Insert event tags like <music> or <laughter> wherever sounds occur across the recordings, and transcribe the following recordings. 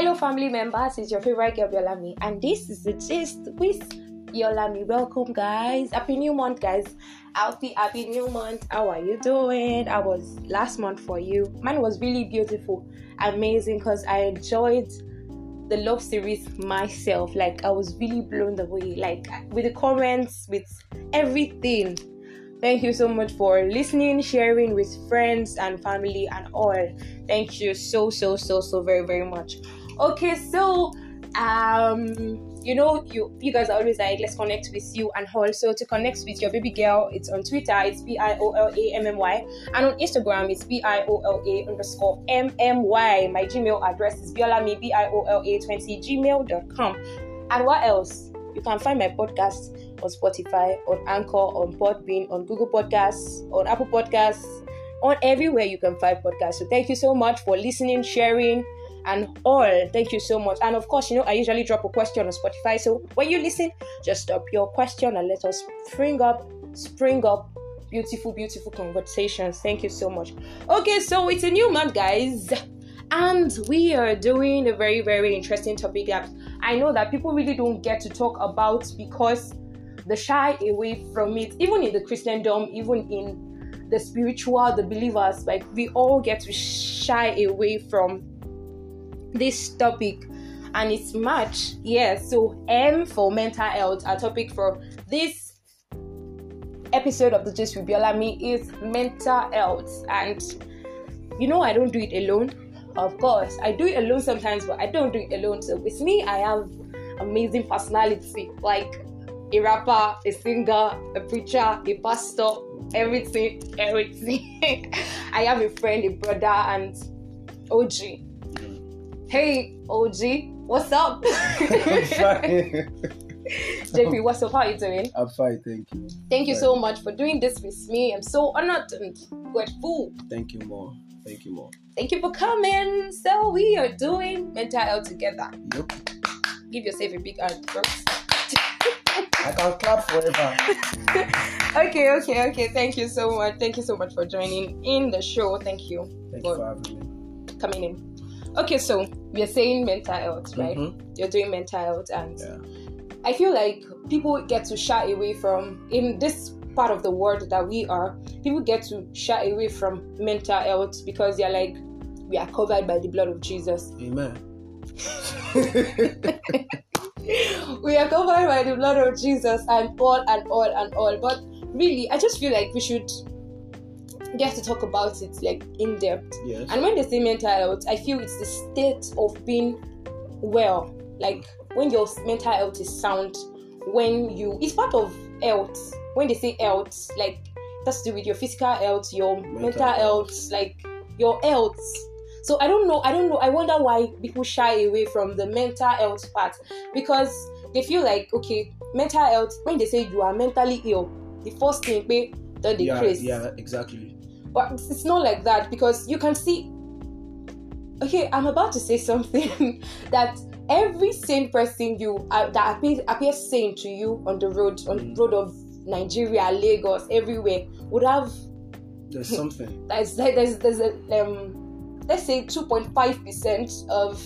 Hello, family members. It's your favorite girl, Biolami, and this is the gist with Biolami. Welcome, guys. Happy New Month, guys. Happy, happy New Month. How are you doing? I was last month for you. Mine was really beautiful, amazing, because I enjoyed the love series myself. Like, I was really blown away, like, with the comments, with everything. Thank you so much for listening, sharing with friends and family and all. Thank you so so so so very very much. Okay, so um you know you you guys are always like let's connect with you and also to connect with your baby girl it's on twitter. It's b-i-o-l-a-m-m-y and on instagram it's b-i-o-l-a underscore m-m-y my gmail address is biolami b-i-o-l-a 20 gmail.com and what else? You can find my podcast on Spotify, on Anchor, on Podbean, on Google Podcasts, on Apple Podcasts, on everywhere you can find podcasts. So thank you so much for listening, sharing, and all. Thank you so much. And of course, you know, I usually drop a question on Spotify. So when you listen, just drop your question and let us spring up, spring up beautiful, beautiful conversations. Thank you so much. Okay, so it's a new month, guys. And we are doing a very, very interesting topic that I know that people really don't get to talk about because they shy away from it, even in the Christendom, even in the spiritual, the believers, like we all get to shy away from this topic. And it's March, yeah. So M for mental health, our topic for this episode of the Gist with Biolami is mental health. And you know I don't do it alone. Of course, I do it alone sometimes, but I don't do it alone. So with me, I have amazing personality. Like a rapper, a singer, a preacher, a pastor, everything, everything. <laughs> I have a friend, a brother, and OG. Hey, OG, what's up? <laughs> I'm fine. <laughs> JP, what's up? How are you doing? I'm fine, thank you. Thank you so much for doing this with me. I'm so honored and grateful. Thank you more. Thank you more. Thank you for coming. So we are doing mental health together. Yep. Give yourself a big hand. I can clap forever. <laughs> okay, okay, okay. Thank you so much. Thank you so much for joining in the show. Thank you Thank you for having me. coming in. Okay, so we are saying mental health, right? Mhm. You're doing mental health, and Yeah. I feel like people get to shy away from in this part of the world that we are. People get to shy away from mental health because they're like, we are covered by the blood of Jesus. <laughs> Amen. we are covered by the blood of Jesus and all and all and all. But really, I just feel like we should get to talk about it like in depth. yes. And when they say mental health, I feel it's the state of being well. Like when your mental health is sound, when you it's part of health. When they say health, like that's to do with your physical health, your mental, Mental health, health. like your health. So I don't know, I don't know. I wonder why people shy away from the mental health part because they feel like okay, mental health. When they say you are mentally ill, the first thing they then they yeah, craze. yeah, exactly. But it's not like that because you can see. Okay, I'm about to say <laughs> something that every sane person you uh, that appears, appears sane to you on the road, on the Mm. road of Nigeria, Lagos, everywhere would have. There's <laughs> something. There's there's there's a um, let's say 2.5 percent of.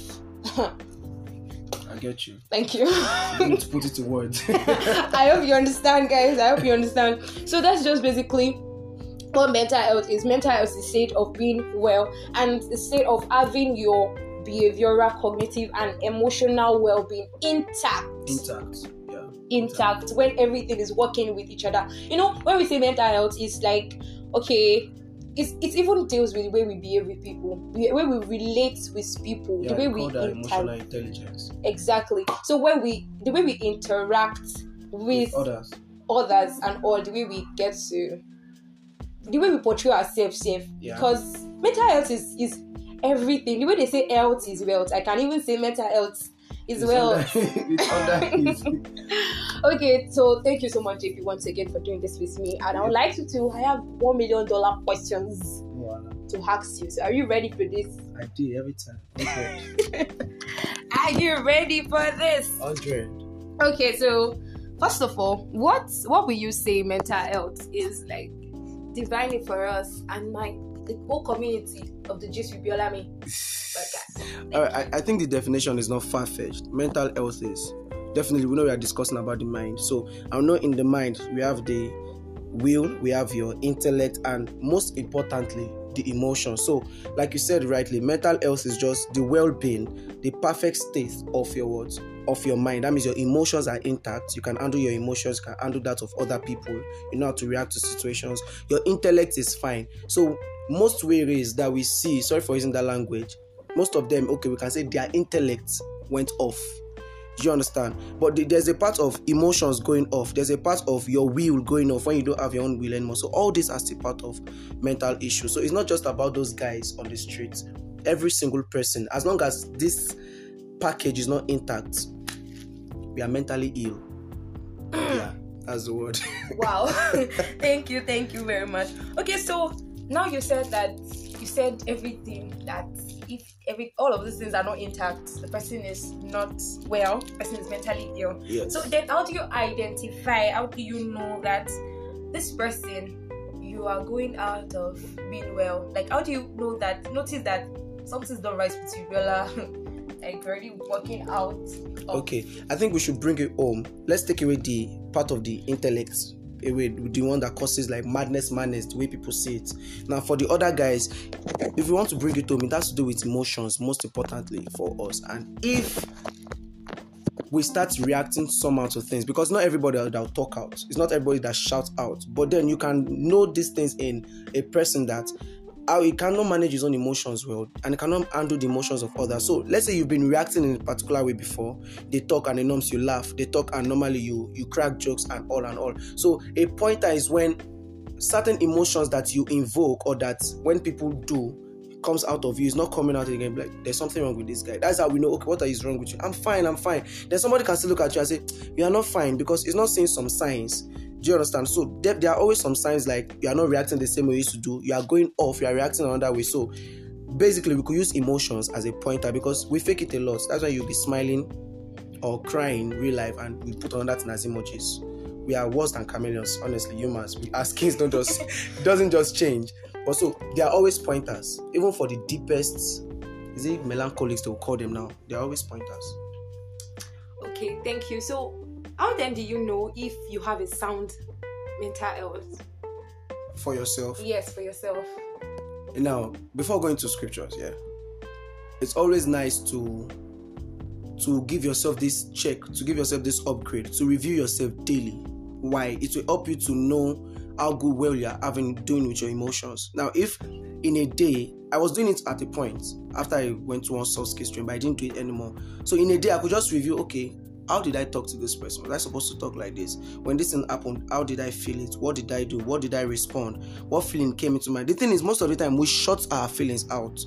I get you. Thank you. You need to put it to words. <laughs> I hope you understand, guys. I hope you understand. So that's just basically what mental health is. Mental health is the state of being well and the state of having your behavioral, cognitive, and emotional well-being intact. Intact. Yeah. Intact when everything is working with each other. You know, when we say mental health, it's like okay. It's, it even deals with the way we behave with people, the way we relate with people, Yeah, the way we inter- emotional intelligence exactly. So when we the way we interact with with others. others and all the way we get to the way we portray ourselves safe Yeah. because mental health is is everything the way they say health is wealth i can even say mental health is It's well under, <laughs> it's under <laughs> his. okay so thank you so much jp once again for doing this with me and i would like you to i have one million dollar questions to ask you so are you ready for this I do every time. Okay. <laughs> are you ready for this Hundred. okay so first of all what what will you say mental health is like divine it for us and my the whole community of the Gist with Biolami podcast. <sighs> All right, I, I think the definition is not far fetched. Mental health is definitely we know we are discussing about the mind. So I know in the mind we have the will, we have your intellect, and most importantly, the emotion. So, like you said rightly, mental health is just the well-being, the perfect state of your words, of your mind. That means your emotions are intact. You can handle your emotions, you can handle that of other people. You know how to react to situations. Your intellect is fine. So, most ways that we see, sorry for using that language, most of them, okay, we can say their intellect went off do you understand? But there's a part of emotions going off. There's a part of your will going off when you don't have your own will anymore. So all this are still part of mental issues. So it's not just about those guys on the streets. Every single person, as long as this package is not intact, we are mentally ill. Mm. yeah, that's the word. <laughs> wow. <laughs> thank you, thank you very much. Okay, so now you said that you said everything that if every all of these things are not intact, the person is not well, the person is mentally ill. Yes. So then how do you identify, how do you know that this person you are going out of being well? Like how do you know that notice that something's not right with you, Bella? <laughs> like already working out. Okay, I think we should bring it home. Let's take away the part of the intellect away, the one that causes like madness, madness, the way people see it. Now, for the other guys, if you want to bring it home, it has to do with emotions, most importantly for us. And if we start reacting somehow to things, because not everybody that will talk out, it's not everybody that shouts out, but then you can know these things in a person that how he cannot manage his own emotions well and he cannot handle the emotions of others. So let's say you've been reacting in a particular way before. They talk and it you laugh. They talk and normally you you crack jokes and all and all. So a pointer is when certain emotions that you invoke or that when people do comes out of you is not coming out again like there's something wrong with this guy that's how we know okay what is wrong with you i'm fine i'm fine then somebody can still look at you and say you are not fine because it's not seeing some signs do you understand? So there, there, are always some signs like you are not reacting the same way you used to do. You are going off. You are reacting another way. So basically, we could use emotions as a pointer because we fake it a lot. That's why you'll be smiling or crying real life, and we put on that as emojis. We are worse than chameleons, honestly. Humans, we, our skins don't just <laughs> doesn't just change. But so they are always pointers, even for the deepest. Is it melancholics? They'll call them now. They are always pointers. Okay, thank you. So how then do you know if you have a sound mental health? For yourself? Yes, for yourself. Now, before going to scriptures, yeah, it's always nice to to give yourself this check, to give yourself this upgrade, to review yourself daily. Why? It will help you to know how good well you are having doing with your emotions. Now, if in a day I was doing it at a point after I went to one soft skill stream, but I didn't do it anymore. So in a day I could just review, okay, how did I talk to this person? Was I supposed to talk like this? When this thing happened, how did I feel it? What did I do? What did I respond? What feeling came into my mind? The thing is, most of the time, we shut our feelings out.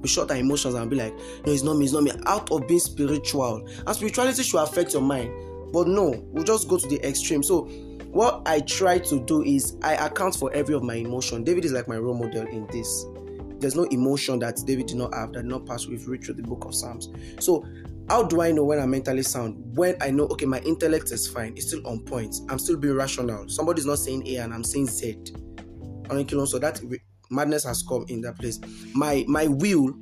We shut our emotions and be like, no, it's not me, it's not me. Out of being spiritual. And spirituality should affect your mind. But no, we'll just go to the extreme. So, what I try to do is I account for every of my emotion. David is like my role model in this. There's no emotion that David did not have, that did not pass. We've read through the book of Psalms. So how do I know when I'm mentally sound? When I know, okay, my intellect is fine, it's still on point, I'm still being rational. Somebody's not saying A and I'm saying Z. So that madness has come in that place. My my will,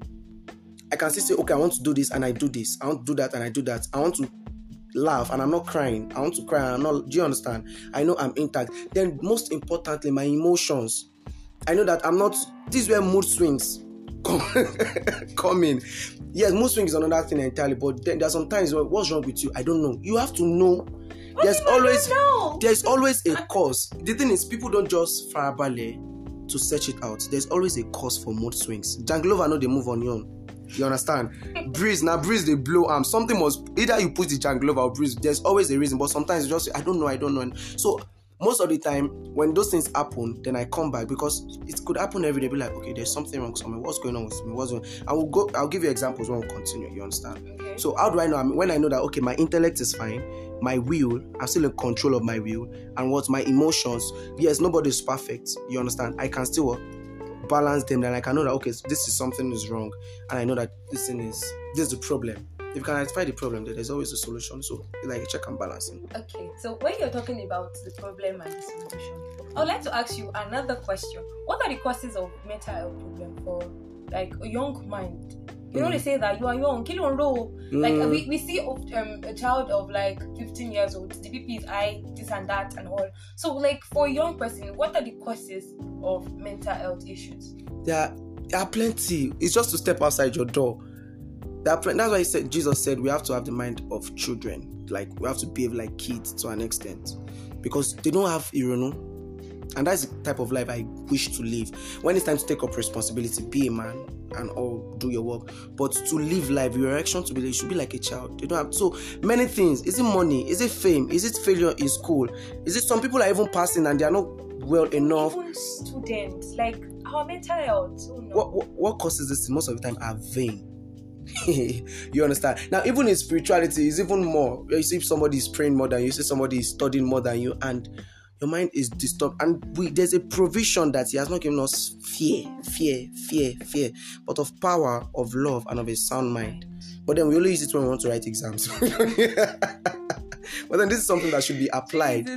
I can still say, okay, I want to do this and I do this. I want to do that and I do that. I want to laugh and I'm not crying. I want to cry and I'm not. Do you understand? I know I'm intact. Then, most importantly, my emotions. I know that I'm not. This is where mood swings <laughs> come, in. Yes, mood swing is another thing entirely, but then there's sometimes what's wrong with you? I don't know. You have to know. What there's always there's always a cause. The thing is, people don't just ballet to search it out. There's always a cause for mood swings. Janglova know they move on you. You understand? <laughs> breeze now, breeze they blow arm. Something was either you push the janglova or breeze. There's always a reason, but sometimes you just I don't know, I don't know. So most of the time when those things happen then i come back because it could happen every day. Be like okay there's something wrong somewhere what's going on with me? What's going on? i will go i'll give you examples when we continue you understand? Okay. so how do i know? I mean, when i know that okay my intellect is fine my will i'm still in control of my will and what my emotions yes nobody is perfect you understand? I can still what, balance them. Then i can know that okay this is something is wrong and i know that this thing is this is the problem if you can identify the problem then there's always a solution so like check and balancing Okay, so when you're talking about the problem and the solution, I would like to ask you another question. What are the causes of mental health problem for like a young mind? You know they say that you are young, kill on roll. Like Mm. we, we see of, um, a child of like 15 years old, the BP is high, this and that and all. So like for a young person, what are the causes of mental health issues? there are, there are plenty. It's just to step outside your door. Are that's why he said Jesus said we have to have the mind of children. Like we have to behave like kids to an extent. Because they don't have ironu. And that's the type of life I wish to live. When it's time to take up responsibility, be a man and all do your work. But to live life, your reaction to be you should be like a child. You don't have so many things. Is it money? Is it fame? Is it failure in school? Is it some people are even passing and they are not well enough? Even students, like how mental health. What, what what causes this most of the time are vain. <laughs> you understand? Now, even in spirituality, is even more. You see, if somebody is praying more than you, you see somebody is studying more than you, and your mind is disturbed. And we there's a provision that He has not given us fear, fear, fear, fear, but of power, of love, and of a sound mind. But then we only use it when we want to write exams. <laughs> but then this is something that should be applied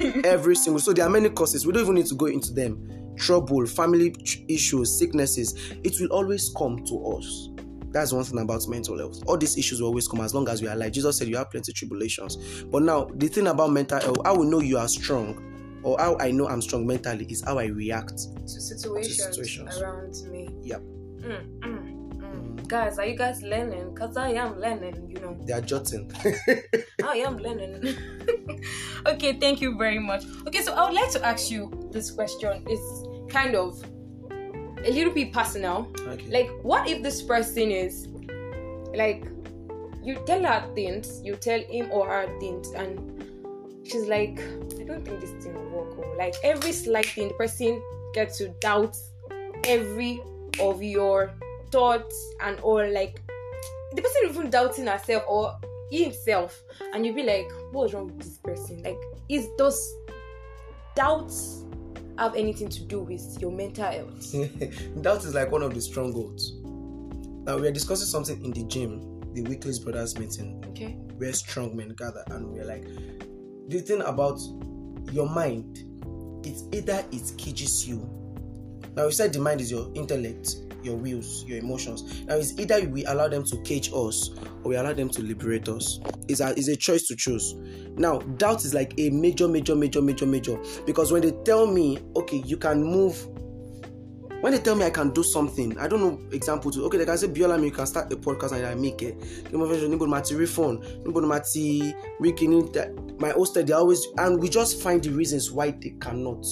<laughs> every single so there are many causes we don't even need to go into them trouble family issues sicknesses it will always come to us that's one thing about mental health all these issues will always come as long as we are alive jesus said you have plenty of tribulations but now the thing about mental health how we know you are strong or how i know i'm strong mentally is how i react to situations, situations. around me. Yep. Mm, mm, mm. Guys, are you guys learning? Cause I am learning. You know, they are jotting <laughs> I am learning. <laughs> okay, thank you very much. Okay, so I would like to ask you this question. It's kind of a little bit personal. okay Like, what if this person is like you tell her things, you tell him or her things, and she's like, I don't think this thing will work. Or like every slight thing, the person gets to doubt every of your thoughts and all. Like the person even doubting herself or himself, and you be like, what's wrong with this person? Like, is those doubts have anything to do with your mental health? <laughs> doubt is like one of the strongholds now we are discussing something in the gym the weekly brothers meeting Okay. where strong men gather and we're like the thing about your mind it's either it cages you now we said the mind is your intellect your wills your emotions. Now it's either we allow them to cage us or we allow them to liberate us. It's a, it's a choice to choose. Now doubt is like a major major major major major. Because when they tell me okay you can move when they tell me I can do something, I don't know example to okay, they can say Biola, you can start a podcast and I make it. My hosted they always and we just find the reasons why they cannot.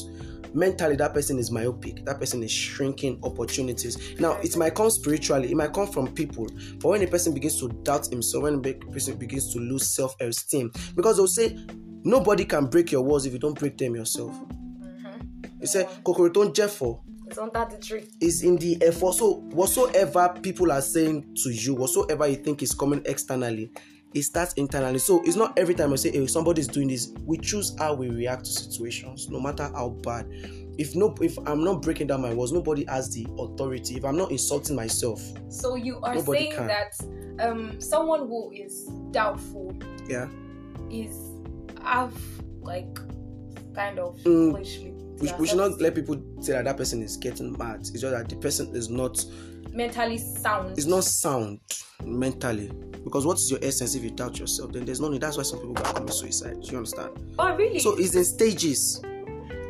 Mentally, that person is myopic. That person is shrinking opportunities. Now, it might come spiritually. It might come from people. But when a person begins to doubt himself, when a person begins to lose self-esteem, because they'll say, nobody can break your walls if you don't break them yourself. Mm-hmm. You say, "Kokoro ń jẹ̀fọ́." It's the tree. is in the effort. So whatsoever people are saying to you, whatsoever you think is coming externally, it starts internally. So it's not every time I say, hey, somebody's doing this, we choose how we react to situations, no matter how bad. If no if I'm not breaking down my walls, nobody has the authority. If I'm not insulting myself, So you are saying can. that um someone who is doubtful yeah. is have like kind of Mm, We, we should not let people say that that person is getting mad. It's just that the person is not mentally sound. It's not sound mentally. Because what is your essence if you doubt yourself? Then there's no need. That's why some people go commit suicide. Do you understand? Oh really? So it's in stages.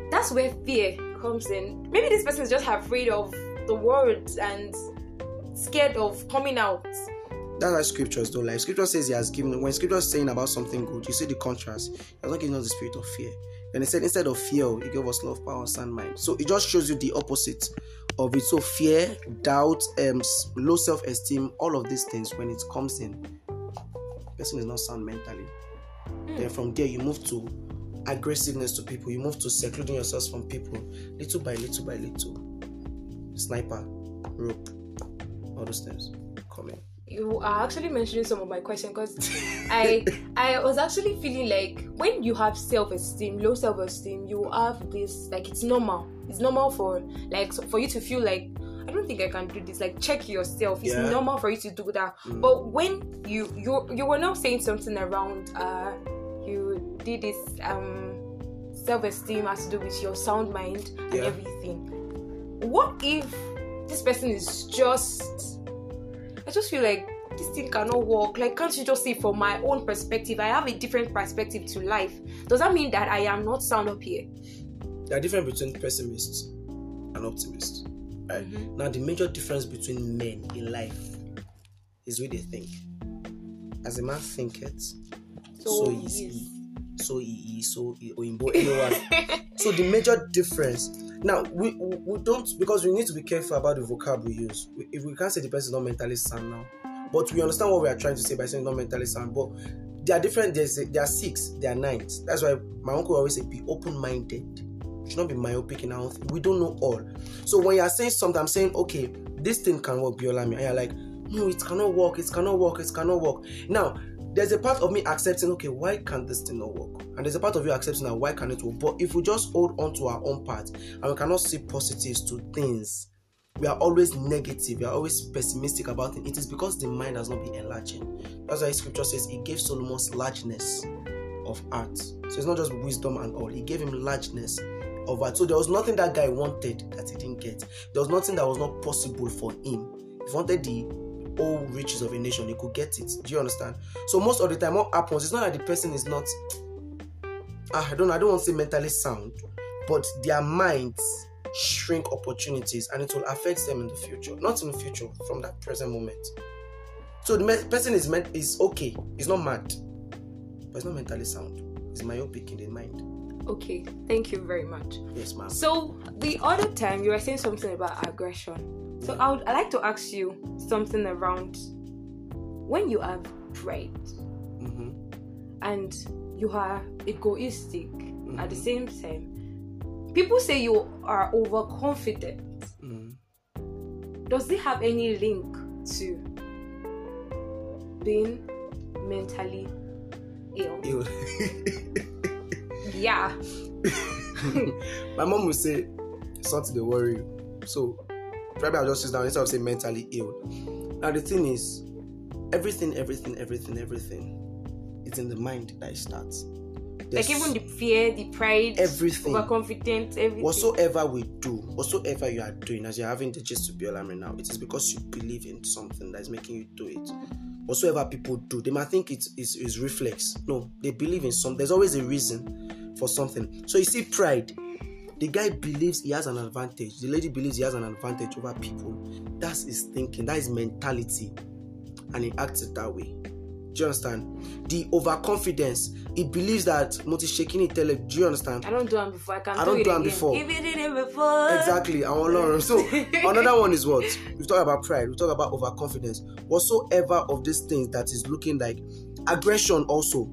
that's where fear comes in. Maybe this person is just afraid of the world and scared of coming out. That's why scriptures don't like. Scripture says he has given when scripture is saying about something good, you see the contrast. He has not given us the spirit of fear. And he said instead of fear, he gave us love, power, and sound mind. So it just shows you the opposite of it. So fear, doubt, um, low self-esteem, all of these things when it comes in, person is not sound mentally. Then from there you move to aggressiveness to people, you move to secluding yourselves from people, little by little by little. Sniper, rope, all those things coming. You are actually mentioning some of my questions because I <laughs> I was actually feeling like when you have self-esteem, low self-esteem, you have this like it's normal. It's normal for like so for you to feel like I don't think I can do this. Like check yourself. It's Yeah. normal for you to do that. Mm. But when you you you were now saying something around uh you did this um self-esteem has to do with your sound mind and Yeah. everything. What if this person is just I just feel like this thing cannot work. Like, can't you just see from my own perspective? I have a different perspective to life. Does that mean that I am not sound up here? There are difference between pessimists and optimists. Right? Mhm. Now, the major difference between men in life is what they think. As a man thinketh, so, So is he. So he is. So he, Oyinbo, anyone. <laughs> so the major difference. Now we, we we don't because we need to be careful about the vocab we use. We, if we can't say the person is not mentally sound now, but we understand what we are trying to say by saying not mentally sound. But they are different. There's there are six. There are nine. That's why my uncle always say be open minded. You should not be myopic in our own thing. We don't know all. So when you are saying something, I'm saying okay, this thing can work, Biolami, and you're like, no, it cannot work. It cannot work. It cannot work. Now there's a part of me accepting, okay, why can't this thing not work? And there's a part of you accepting that why can't it work? But if we just hold on to our own part and we cannot see positives to things, we are always negative, we are always pessimistic about it. It is because the mind has not been enlarging. That's why scripture says he gave Solomon's largeness of heart. So it's not just wisdom and all, he gave him largeness of heart. So there was nothing that guy wanted that he didn't get. There was nothing that was not possible for him. He wanted the all riches of a nation, he could get it. Do you understand? So most of the time, what happens? It's not that the person is not. Ah, I don't. I don't want to say mentally sound, but their minds shrink opportunities, and it will affect them in the future. Not in the future, from that present moment. So the me- person is meant is okay. He's not mad, but it's not mentally sound. It's myopic in the mind. Okay, thank you very much. Yes, ma'am. So the other time you were saying something about aggression. So I would I like to ask you something around when you have pride hmm and you are egoistic at the Mhm. same time. People say you are overconfident. hmm Does it have any link to being mentally ill? <laughs> Ew. Yeah. <laughs> My mom would say, it's not the worry. So probably I'll just sit down instead of saying mentally ill. Now the thing is, everything, everything, everything, everything is in the mind that it starts. There's Like even the fear, the pride, everything. overconfident, everything. Whatsoever we do, whatsoever you are doing, as you're having the gist to be alarming now, it is because you believe in something that is making you do it. Whatsoever people do, they might think it is, is reflex. No, they believe in some. There's always a reason for something. So you see, pride. The guy believes he has an advantage. The lady believes he has an advantage over people. That's his thinking. That is mentality, and he acts it that way. Do you understand? The overconfidence. He believes that Moti shaking it. Tell Do you understand? I don't do them before. I can I do don't do, do 'em again. before. If you did it before. Exactly, our Lord. So <laughs> another one is what we talk about pride. We talk about overconfidence. Whatsoever of these things that is looking like aggression. Also,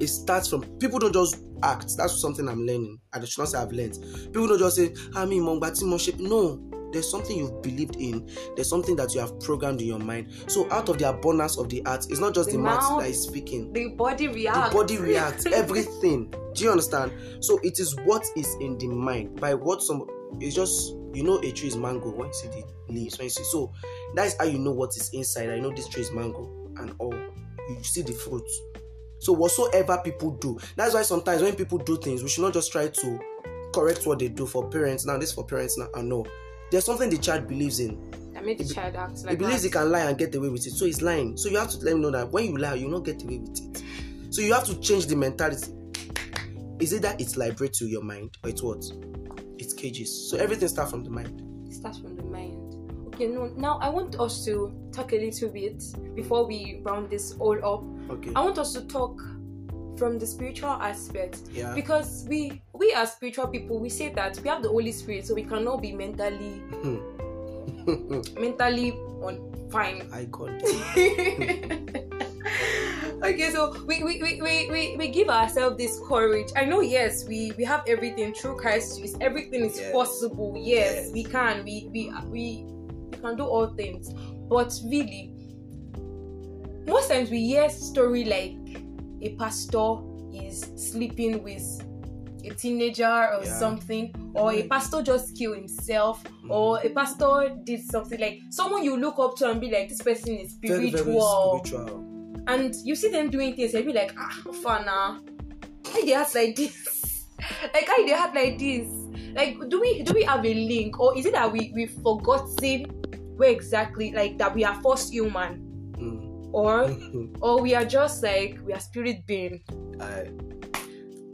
it starts from people don't just act. That's something I'm learning. I should not say I've learned. People don't just say, ah, "I mean, no." There's something you've believed in. There's something that you have programmed in your mind. So out of the abundance of the heart, it's not just The the, mouth mouth, that is speaking The body reacts. the body reacts <laughs> everything do you understand so it is what is in the mind by what some it's just you know a tree is mango when you see the leaves when you see so that's how you know what is inside i know this tree is mango and all you see the fruits so whatsoever people do that's why sometimes when people do things we should not just try to correct what they do for parents. Now this is for parents now and no there's something the child believes in. I made the He child act like he believes that. he can lie and get away with it. So he's lying. So you have to let him know that when you lie you will not get away with it. So you have to change the mentality. Is it that it liberates to your mind or it's what? It's cages. So everything starts from the mind. It starts from the mind. Okay, no. Now I want us to talk a little bit before we round this all up. okay I want us to talk from the spiritual aspect yeah because we we as spiritual people we say that we have the Holy Spirit, so we cannot be mentally <laughs> mentally on fine. i got <laughs> okay, so we, we, we, we, we, we give ourselves this courage. I know, yes, we, we have everything through Christ Jesus. Everything is Yes. possible. Yes, Yes. we can. We, we, we, we can do all things. But really, most times we hear story like a pastor is sleeping with a teenager or Yeah. something, or a pastor just killed himself, or a pastor did something like someone you look up to and be like, this person is spiritual, very spiritual and you see them doing things and be like, ah, fana, why they act like this? <laughs> like how they have like this? Like do we do we have a link or is it that we we've forgotten where exactly like that we are first human Mm. or <laughs> or we are just like we are spirit being. I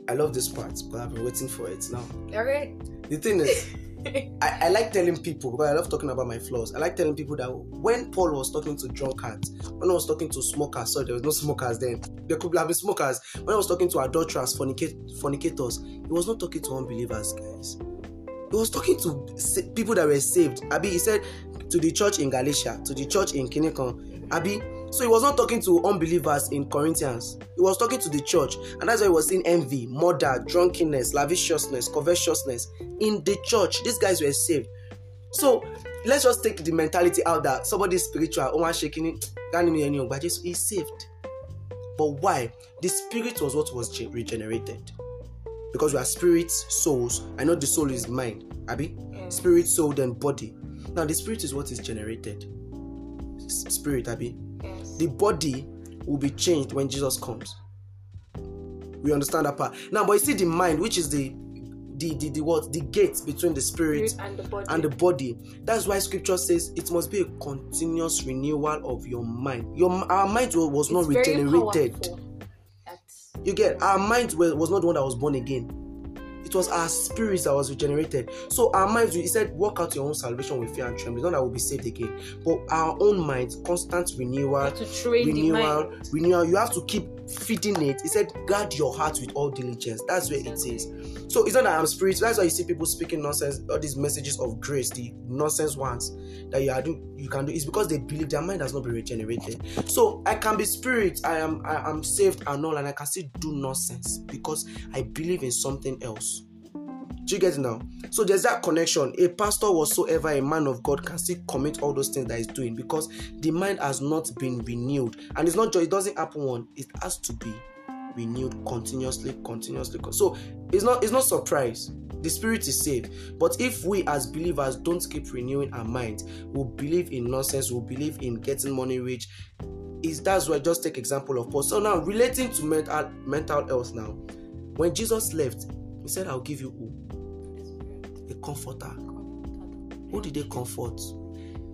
I love this part because I've been waiting for it now. Alright. The thing is, <laughs> I, I like telling people because I love talking about my flaws. I like telling people that when Paul was talking to drunkards, when I was talking to smokers, sorry, there was no smokers then. There could have been smokers. When I was talking to adulterers, fornicate, fornicators, he was not talking to unbelievers, guys. He was talking to people that were saved. Abi, he said to the church in Galatia, to the church in Kinikon. Abi, so he was not talking to unbelievers in Corinthians. He was talking to the church, and that's why he was seeing envy, murder, drunkenness, lavishiousness, covetousness in the church. These guys were saved. So let's just take the mentality out that somebody is spiritual, oh, shaking it, can't even anyone, but Jesus is saved. But why? The spirit was what was regenerated. Because we are spirits, souls. I know the soul is mind, Abby. Yeah. Spirit, soul, then body. Now the spirit is what is generated. Spirit, Abby. Yes. The body will be changed when Jesus comes. We understand that part. Now, but you see the mind, which is the the the, the what the gate between the spirit Spirit and the body. and the body. That's why scripture says it must be a continuous renewal of your mind. Your our mind wa- was not It's regenerated. You get our mind wa- was not the one that was born again. It was our spirits that was regenerated. So our minds, he said, work out your own salvation with fear and trembling. Not that we'll be saved again, but our own minds, constant renewal, to train the renewal, renewal. You have to keep feeding it. He said, guard your heart with all diligence. That's where it is. So it's not that I'm spiritual. That's why you see people speaking nonsense. All these messages of grace, the nonsense ones that you are do, you can do. It's because they believe their mind has not been regenerated. So I can be spirit. I am I am saved and all, and I can still do nonsense because I believe in something else. Do you get it now? So there's that connection. A pastor whatsoever a man of God can still commit all those things that he's doing because the mind has not been renewed. And it's not just it doesn't happen one, it has to be renewed continuously, continuously. So it's not it's not surprise. The spirit is saved. But if we as believers don't keep renewing our mind, we'll believe in nonsense, we'll believe in getting money rich. Is that's why just take example of Paul. So now relating to mental mental health now. When Jesus left, he said, I'll give you who? Comforter. Who did they comfort?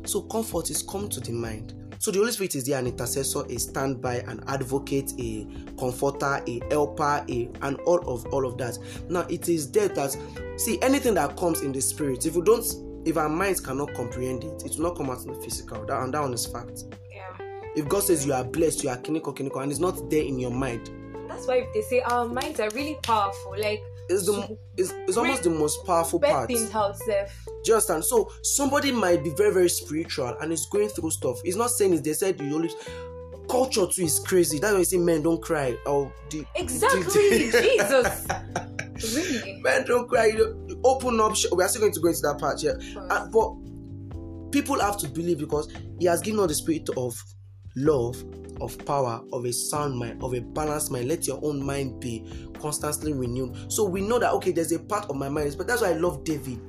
So comfort is come to the mind. So the Holy Spirit is there, an intercessor, a standby, an advocate, a comforter, a helper, a and all of all of that. Now it is there that see anything that comes in the spirit. If you don't, if our minds cannot comprehend it, it will not come out in the physical. That and that one is fact. Yeah. If God says you are blessed, you are kiniko kiniko, and it's not there in your mind, That's why they say our minds are really powerful. Like it's the it's, it's almost the most powerful part. things out self. Do you understand? So somebody might be very, very spiritual and is going through stuff. It's not saying it, they said you only culture too is crazy. That's why you say men don't cry. Oh, the, Exactly, Jesus. <laughs> Really? men don't cry. You, know, you open up. We are still going to go into that part, yeah. Uh, but people have to believe because he has given us the spirit of love, of power, of a sound mind, of a balanced mind. Let your own mind be constantly renewed. So we know that okay, there's a part of my mind, but that's why I love David.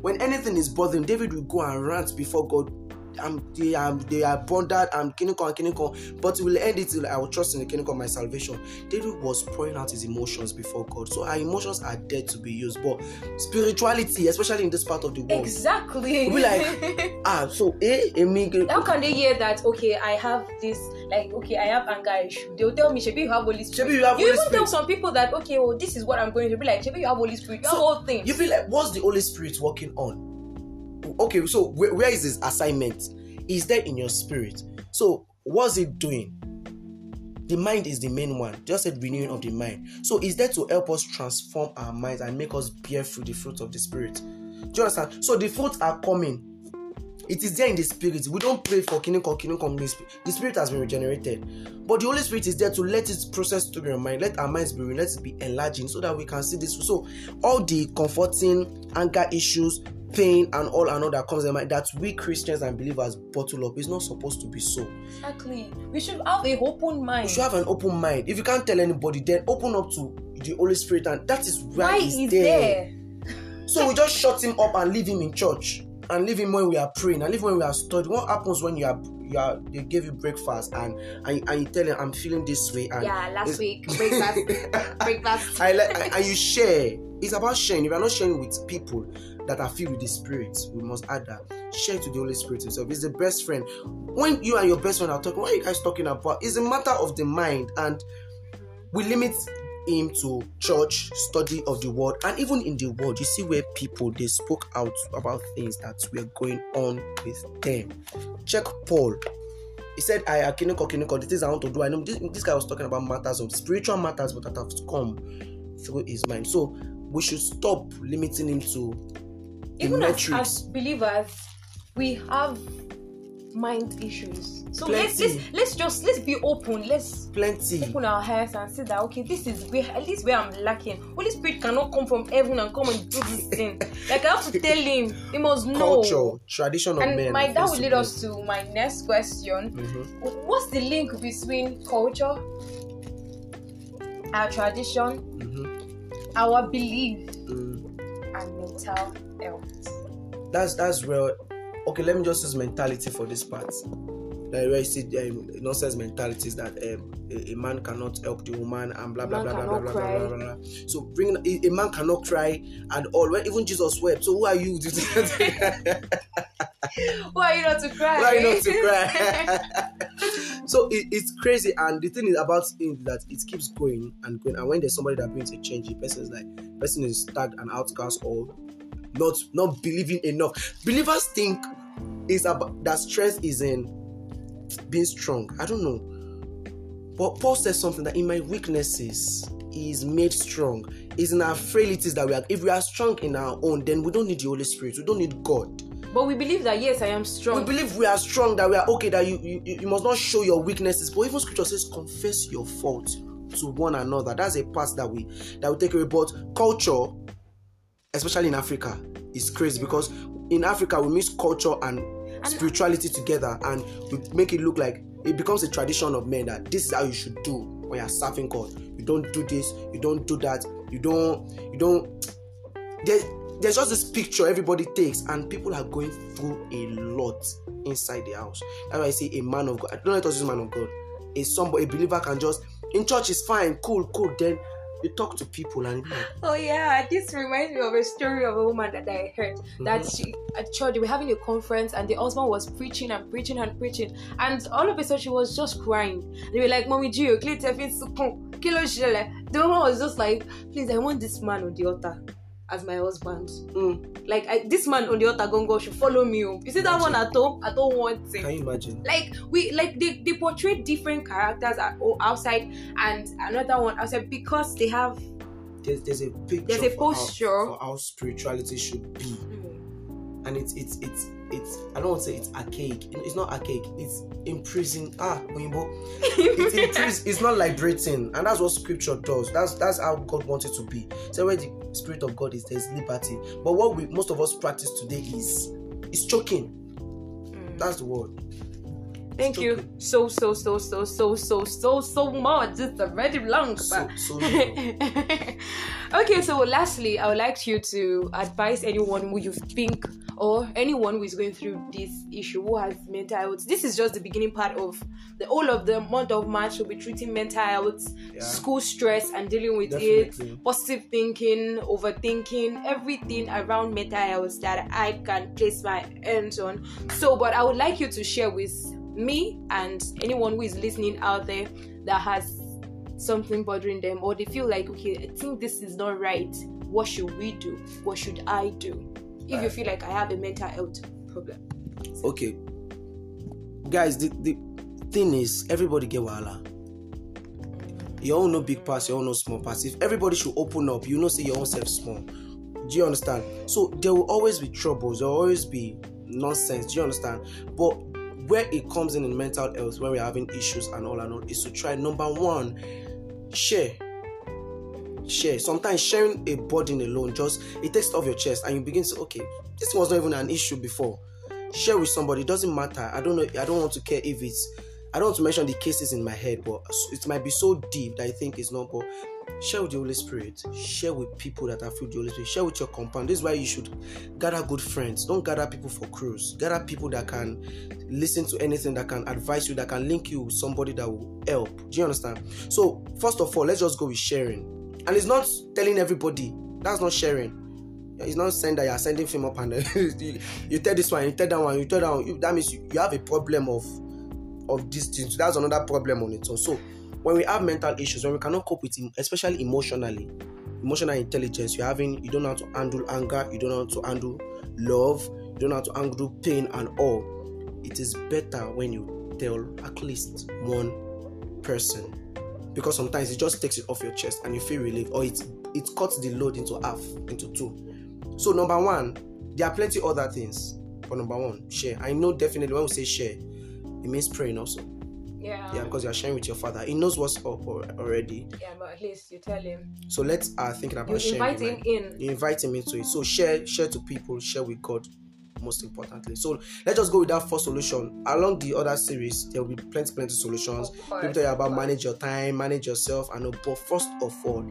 When anything is bothering, David will go and rant before God. I'm they are they are bonded, I'm kiniko and kiniko, but it will end it till I will trust in the kiniko of my salvation. David was pouring out his emotions before God. So our emotions are there to be used. But spirituality, especially in this part of the world, Exactly. we like- <laughs> ah, so eh, emi, How can they hear that? Okay, I have this. Like, okay, I have anger issue. They'll tell me, Shebi, you have Holy Spirit. Shebi, you have you Holy even tell some people that, okay, well, this is what I'm going to be like. Shebi, you have Holy Spirit. So, all things. You feel like what's the Holy Spirit working on? Okay, so where, is his assignment? Is there in your spirit? So what's it doing? The mind is the main one. Just said renewing of the mind. So is there to help us transform our minds and make us bear fruit, the fruit of the spirit. Do you understand? So the fruits are coming. It is there in the spirit. We don't pray for kiniko kiniko. The spirit- The spirit has been regenerated, but the Holy Spirit is there to let it process through your mind. Let our minds be renewed. Let it be enlarging, so that we can see this. So all the comforting anger issues, pain, and all and all that comes in mind that we Christians and believers bottle up is not supposed to be so. exactly. We should have a open mind. You should have an open mind. If you can't tell anybody, then open up to the Holy Spirit, and that is where Why he's is there. there? <laughs> So we just shut him up and leave him in church. and leave him when we are praying and leave him when we are studying. What happens when you are you are they give you breakfast and and, and you tell him I'm feeling this way and Yeah, last week <laughs> breakfast, breakfast. <laughs> I like and you share. It's about sharing. If you're not sharing with people that are filled with the Spirit, we must add that. Share to the Holy Spirit Himself. He's the best friend. When you and your best friend are talking, what are you guys talking about? It's a matter of the mind, and we limit him to church, study of the word, and even in the world, you see where people they spoke out about things that were going on with them. Check Paul. He said, I akiniko kiniko, the things I want to do. I know this, this guy was talking about matters of spiritual matters, but that have come through his mind. So we should stop limiting him to Even as, as believers, we have mind issues. So let's, Plenty. let's let's just let's be open. Let's Plenty. open our hearts and say that okay, this is where at least where I'm lacking. Holy Spirit cannot come from heaven and come and do this <laughs> thing. Like I have to tell him, he must know. Culture, tradition of men. And my and that will lead us to my next question. Mhm. What's the link between culture, our tradition, Mhm. our belief, Mm. and mental health? That's that's where. Okay, let me just use mentality for this part. Like where you see um, nonsense mentalities that um, a, a man cannot help the woman and blah blah Man blah blah blah blah, blah blah blah. So bring a, a man cannot cry and all. Even Jesus wept. So who are you? <laughs> <laughs> Why are you not to cry? Why not to cry? <laughs> so it, it's crazy, and the thing is about it that it keeps going and going. And when there's somebody that brings a change, the person is like, person is tagged an outcast or not not believing enough. Believers think is about that stress is in being strong. I don't know. But Paul says something that in my weaknesses he is made strong. It's in our frailties that we are. If we are strong in our own, then we don't need the Holy Spirit. We don't need God. but we believe that yes, I am strong. We believe we are strong, that we are okay, that you, you you must not show your weaknesses. But even scripture says, confess your fault to one another. That's a part that we that we take away. But culture, especially in Africa, is crazy because in Africa we mix culture and, spirituality together and we make it look like it becomes a tradition of men that this is how you should do when you're serving God. You don't do this, you don't do that, you don't, you don't there, there's just this picture everybody takes, and people are going through a lot inside the house. That's why I say a man of God. I Don't let us use man of God. A somebody, a believer can just in church is fine, cool, cool. Then you talk to people and like, Oh yeah, this reminds me of a story of a woman that I heard. That mm-hmm. she at church they were having a conference and the husband was preaching and preaching and preaching. And all of a sudden she was just crying. They were like, "Mommy Gio, clear kilo shele." The woman was just like, "Please, I want this man on the altar as my husband. mm, Like I, this man on the altar gongo should follow me. oh. You see that one at home? I don't want can you imagine? like we like they, they portray different characters at, outside and another one outside because they have There's, there's a picture There's a for how- posture. for how spirituality should be. and it's it's it's it's I don't want to say it's archaic. It's not archaic. It's imprisoned. Ah, Oyinbo. It's imprisoned. <laughs> It's not liberating, and that's what Scripture does. That's that's how God wants it to be. So where the Spirit of God is, there's liberty. But what we most of us practice today is is choking. That's the word. Thank you so so so so so so so so much. It's already long. So so. <laughs> okay, so lastly, I would like you to advise anyone who you think or anyone who is going through this issue who has mental health. This is just the beginning part of the whole of the month of March. We'll be treating mental health, Yeah. school stress, and dealing with Definitely. it, positive thinking, overthinking, everything around mental health that I can place my hands on. So, but I would like you to share with me and anyone who is listening out there that has something bothering them or they feel like okay i think this is not right what should we do what should i do if you feel like i have a mental health problem okay, guys. The the thing is, everybody get wahala. You all know big parts, you all know small parts. If everybody should open up, you know, say your own self small. Do you understand? So there will always be troubles. There will always be nonsense. Do you understand? But where it comes in in mental health, when we're having issues and all and all, is to try number one, share. Share. Sometimes sharing a burden alone just it takes off your chest and you begin to say, okay, this was not even an issue before. Share with somebody. It doesn't matter. I don't know. I don't want to care if it's. I don't want to mention the cases in my head, but it might be so deep that I think it's not. But share with the Holy Spirit. Share with people that are filled with the Holy Spirit. Share with your compound. This is why you should gather good friends. Don't gather people for cruise. Gather people that can listen to anything, that can advise you, that can link you with somebody that will help. Do you understand? So, first of all, let's just go with sharing. And it's not telling everybody. That's not sharing. It's not saying that you're sending film up and <laughs> you, you tell this one, you tell that one, you tell that one. You, that means you, you have a problem of of these things. That's another problem on its own. So when we have mental issues, when we cannot cope with especially emotionally, emotional intelligence, you're having you don't know how to handle anger, you don't know how to handle love, you don't know how to handle pain and all. It is better when you tell at least one person. Because sometimes it just takes it off your chest and you feel relief, or it it cuts the load into half, into two. So number one, there are plenty other things. But number one, share. I know definitely when we say share, it means praying also. Yeah. Yeah, because you are sharing with your father. He knows what's up already. Yeah, but at least you tell him. So let's uh thinking about you sharing. invite him in. You invite him into it. So share, share to people, share with God most importantly. So let's just go with that first solution. Along the other series, there will be plenty, plenty solutions. People tell you about manage your time, manage yourself, and all. But first of all,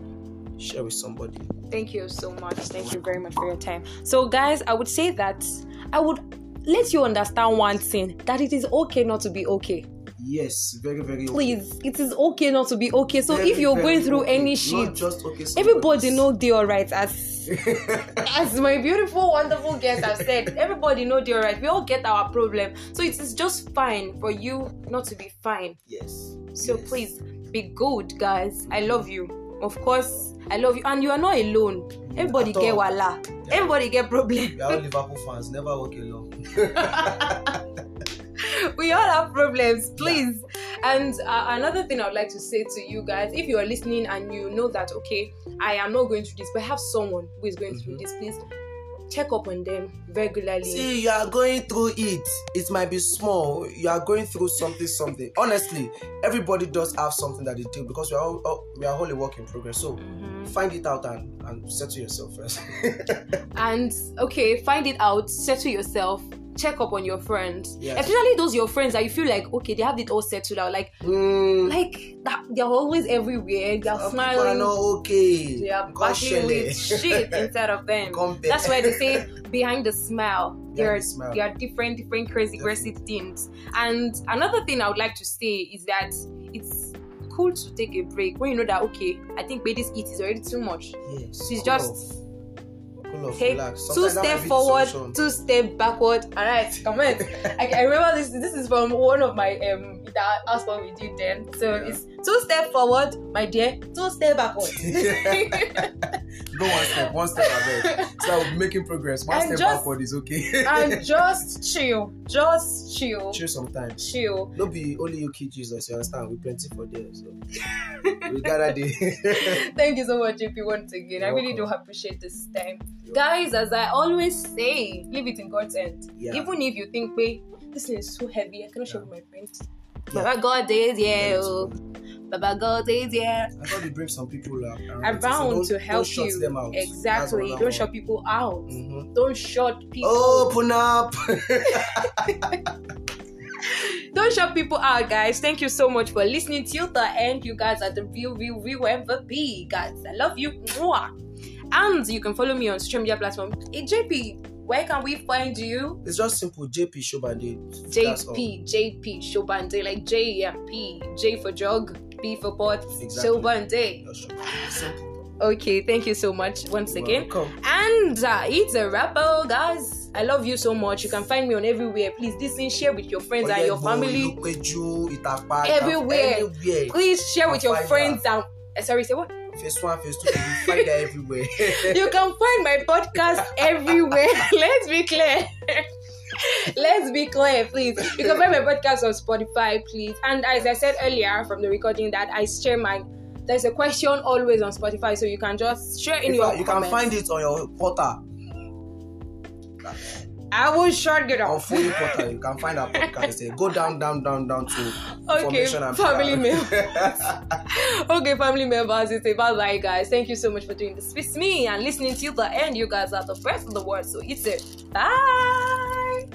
share with somebody. Thank you so much. Thank you very much for your time. So, guys, I would say that I would let you understand one thing that it is okay not to be okay. Yes, very, very okay. Please, it is okay not to be okay. So, Very, if you're going through okay. any shit, just okay. everybody know they alright as <laughs> as my beautiful wonderful guest have said everybody know they're right we all get our problem so it is just fine for you not to be fine Yes. so yes. please be good guys i love you of course i love you and you are not alone everybody get wala Yeah. everybody get problem We are all Liverpool fans. Never walk alone. <laughs> <laughs> <laughs> we all have problems please and uh, another thing i would like to say to you guys if you are listening and you know that okay i am not going through this but have someone who is going through Mhm. this please check up on them regularly See, you are going through it. It might be small. You are going through something, something. Honestly, everybody does have something that they do because we are all, all we are all a work in progress. So Mhm. find it out and and settle yourself first. <laughs> and okay find it out settle yourself check up on your friends Yes. especially those your friends that you feel like okay they have it all settled out like Hmm. like that they're always everywhere they're Some people smiling not okay. they are battling with shit inside of them <laughs> that's why they say behind the smile there are, smile. there are different different crazy crazy things and another thing i would like to say is that it's cool to take a break when you know that okay i think baby's eat is already too much Yes. She's cool just- Cool off, take two step forward, solution. two step backward. All right, comment. <laughs> I, I remember this. This is from one of my um that asked what we did then. So Yeah. it's two step forward, my dear, two step backward. <laughs> <laughs> Go one step, one step ahead. So making progress. One And step just- backward is okay. and <laughs> just chill, just chill, Chill sometimes. chill. No be only you kid Jesus, you understand? We plenty for there. So we gotta do. <laughs> Thank you so much, JP, once again. I You're really do appreciate this time. You're Guys, as I always say, leave it in God's hand. Yeah. Even if you think, wait, this thing is so heavy, I cannot Yeah. with my friends. Yeah. Baba God is oh. yeah, Yes. Baba God is yeah. I thought they bring some people uh, around, around Don't- to help don't shut you. them out. Exactly. Don't shut people out. Mhm. Don't shut people. Out. Open up. <laughs> Don't shut people out, guys. Thank you so much for listening till the end. You guys are the real, real, real MVP, guys. I love you. Mwah. And you can follow me on social media platform. Hey, JP, where can we find you? it's just simple. JP Shobande. JP, JP, Shobande, like J and P. J for jog, P for pot, Exactly. Just Shobande. Simple. Okay, thank you so much once again. Welcome. And uh, it's a rapper, guys. I love you so much. You can find me on everywhere. Please listen, share with your friends and your family. Everywhere. Everywhere. Please share with your friends and uh, sorry, say what? Phase one, phase two, you find that everywhere. <laughs> You can find my podcast <laughs> everywhere. <laughs> Let's be clear. Let's be clear, please. You can find my podcast on Spotify, please. And as I said earlier from the recording, that I share my there's a question always on Spotify, so you can just share in In your you can find it on your portal. I will shut it On off. Foley portal, you can find our podcast. Eh? Go down, down, down, down to Okay, family members. <laughs> okay, family members, it's a bye bye, guys. Thank you so much for doing this with me and listening till the end. You guys are the best of the world, so it's it. Bye.